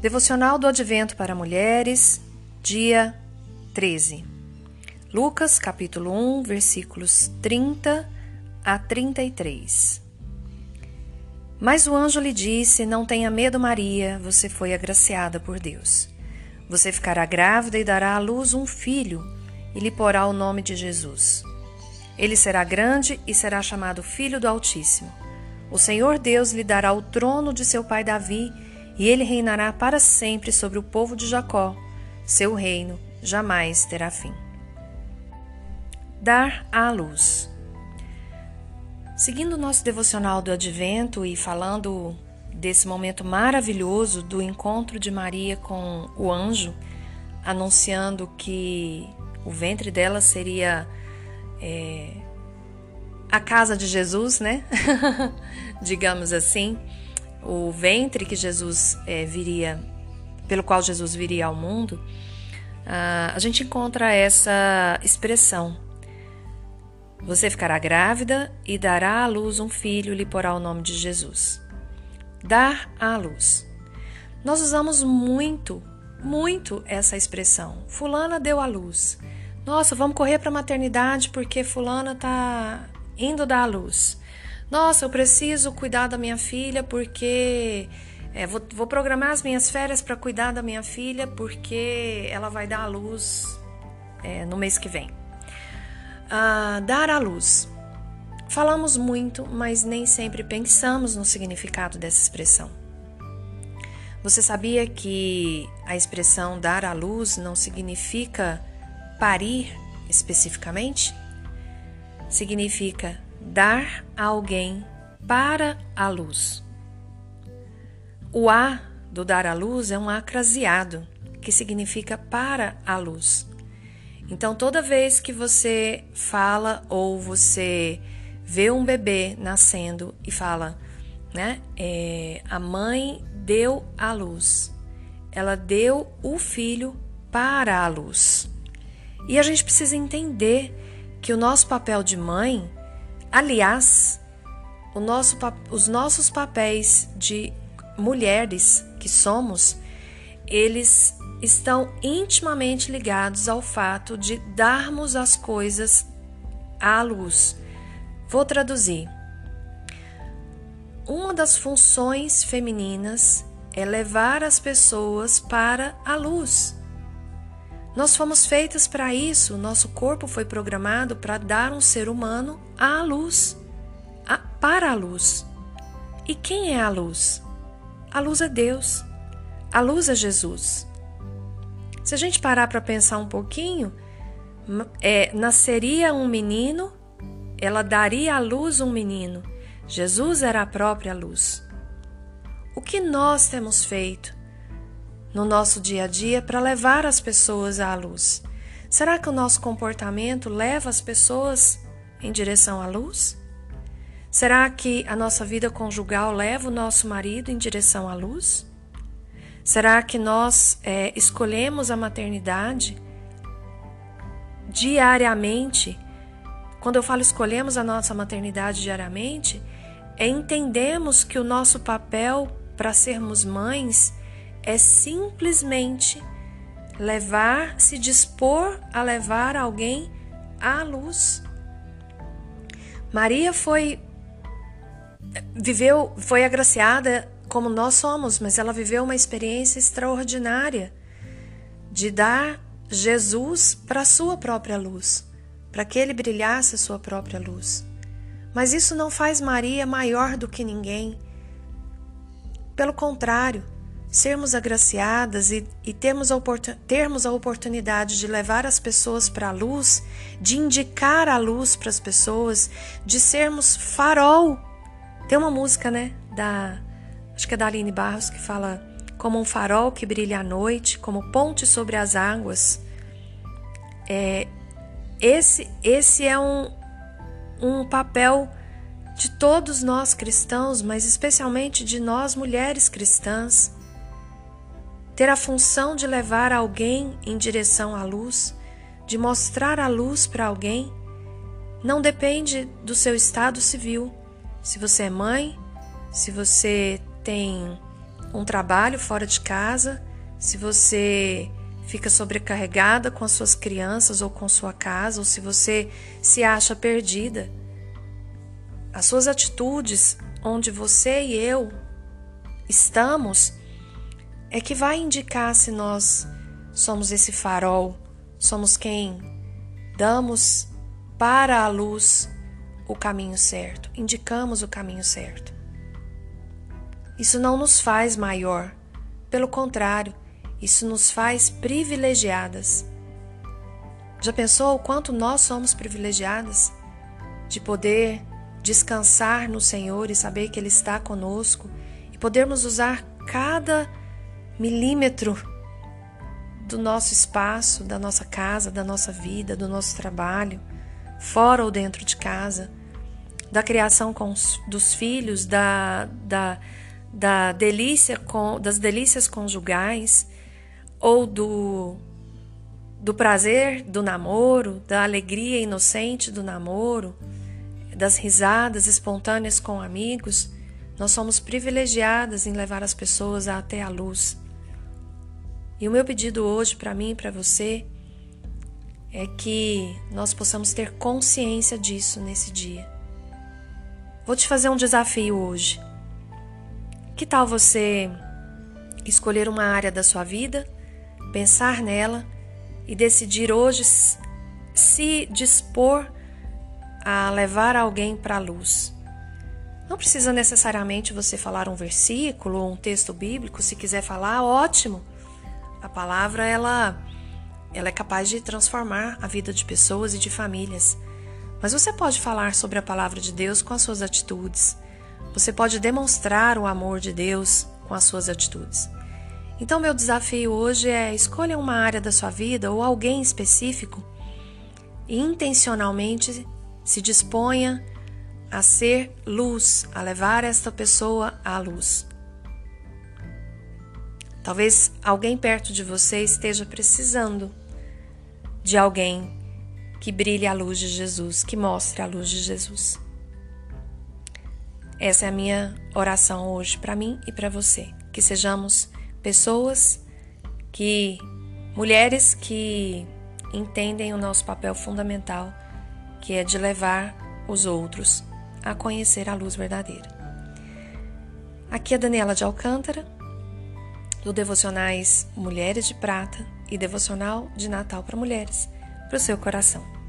Devocional do Advento para Mulheres, dia 13. Lucas, capítulo 1, versículos 30 a 33. Mas o anjo lhe disse: Não tenha medo, Maria, você foi agraciada por Deus. Você ficará grávida e dará à luz um filho, e lhe porá o nome de Jesus. Ele será grande e será chamado Filho do Altíssimo. O Senhor Deus lhe dará o trono de seu pai Davi e ele reinará para sempre sobre o povo de Jacó. Seu reino jamais terá fim. Dar à luz. Seguindo o nosso devocional do Advento e falando desse momento maravilhoso do encontro de Maria com o anjo, anunciando que o ventre dela seria é, a casa de Jesus, né? Digamos assim o ventre que Jesus é, viria, pelo qual Jesus viria ao mundo, a gente encontra essa expressão. Você ficará grávida e dará à luz um filho, lhe porá o nome de Jesus. Dar à luz. Nós usamos muito, muito essa expressão. Fulana deu à luz. Nossa, vamos correr para a maternidade porque fulana está indo dar à luz. Nossa, eu preciso cuidar da minha filha porque. É, vou, vou programar as minhas férias para cuidar da minha filha porque ela vai dar à luz é, no mês que vem. Ah, dar à luz. Falamos muito, mas nem sempre pensamos no significado dessa expressão. Você sabia que a expressão dar à luz não significa parir especificamente? Significa dar a alguém para a luz. O A do dar à luz é um acraseado, que significa para a luz. Então, toda vez que você fala ou você vê um bebê nascendo e fala, né? É, a mãe deu a luz, ela deu o filho para a luz. E a gente precisa entender que o nosso papel de mãe Aliás, nosso, os nossos papéis de mulheres que somos, eles estão intimamente ligados ao fato de darmos as coisas à luz. Vou traduzir. Uma das funções femininas é levar as pessoas para a luz. Nós fomos feitas para isso, nosso corpo foi programado para dar um ser humano à luz, a, para a luz. E quem é a luz? A luz é Deus, a luz é Jesus. Se a gente parar para pensar um pouquinho, é, nasceria um menino, ela daria à luz um menino. Jesus era a própria luz. O que nós temos feito? No nosso dia a dia para levar as pessoas à luz? Será que o nosso comportamento leva as pessoas em direção à luz? Será que a nossa vida conjugal leva o nosso marido em direção à luz? Será que nós é, escolhemos a maternidade diariamente? Quando eu falo escolhemos a nossa maternidade diariamente, é entendemos que o nosso papel para sermos mães é simplesmente levar, se dispor a levar alguém à luz. Maria foi viveu, foi agraciada como nós somos, mas ela viveu uma experiência extraordinária de dar Jesus para a sua própria luz, para que ele brilhasse a sua própria luz. Mas isso não faz Maria maior do que ninguém. Pelo contrário, sermos agraciadas e, e termos, a termos a oportunidade de levar as pessoas para a luz, de indicar a luz para as pessoas, de sermos farol. Tem uma música, né, da acho que é da Aline Barros que fala como um farol que brilha à noite, como ponte sobre as águas. É, esse esse é um, um papel de todos nós cristãos, mas especialmente de nós mulheres cristãs ter a função de levar alguém em direção à luz, de mostrar a luz para alguém, não depende do seu estado civil. Se você é mãe, se você tem um trabalho fora de casa, se você fica sobrecarregada com as suas crianças ou com sua casa, ou se você se acha perdida, as suas atitudes onde você e eu estamos é que vai indicar se nós somos esse farol, somos quem damos para a luz o caminho certo, indicamos o caminho certo. Isso não nos faz maior, pelo contrário, isso nos faz privilegiadas. Já pensou o quanto nós somos privilegiadas de poder descansar no Senhor e saber que Ele está conosco e podermos usar cada milímetro do nosso espaço, da nossa casa, da nossa vida, do nosso trabalho, fora ou dentro de casa, da criação os, dos filhos, da, da, da delícia com, das delícias conjugais ou do, do prazer do namoro, da alegria inocente do namoro, das risadas espontâneas com amigos, nós somos privilegiadas em levar as pessoas até a luz. E o meu pedido hoje para mim e para você é que nós possamos ter consciência disso nesse dia. Vou te fazer um desafio hoje. Que tal você escolher uma área da sua vida, pensar nela e decidir hoje se dispor a levar alguém para a luz? Não precisa necessariamente você falar um versículo ou um texto bíblico, se quiser falar, ótimo. A palavra ela ela é capaz de transformar a vida de pessoas e de famílias. Mas você pode falar sobre a palavra de Deus com as suas atitudes. Você pode demonstrar o amor de Deus com as suas atitudes. Então, meu desafio hoje é escolha uma área da sua vida ou alguém específico e intencionalmente se disponha a ser luz, a levar esta pessoa à luz. Talvez alguém perto de você esteja precisando de alguém que brilhe a luz de Jesus, que mostre a luz de Jesus. Essa é a minha oração hoje para mim e para você, que sejamos pessoas que mulheres que entendem o nosso papel fundamental, que é de levar os outros a conhecer a luz verdadeira. Aqui é Daniela de Alcântara do Devocionais Mulheres de Prata e Devocional de Natal para Mulheres, para o seu coração.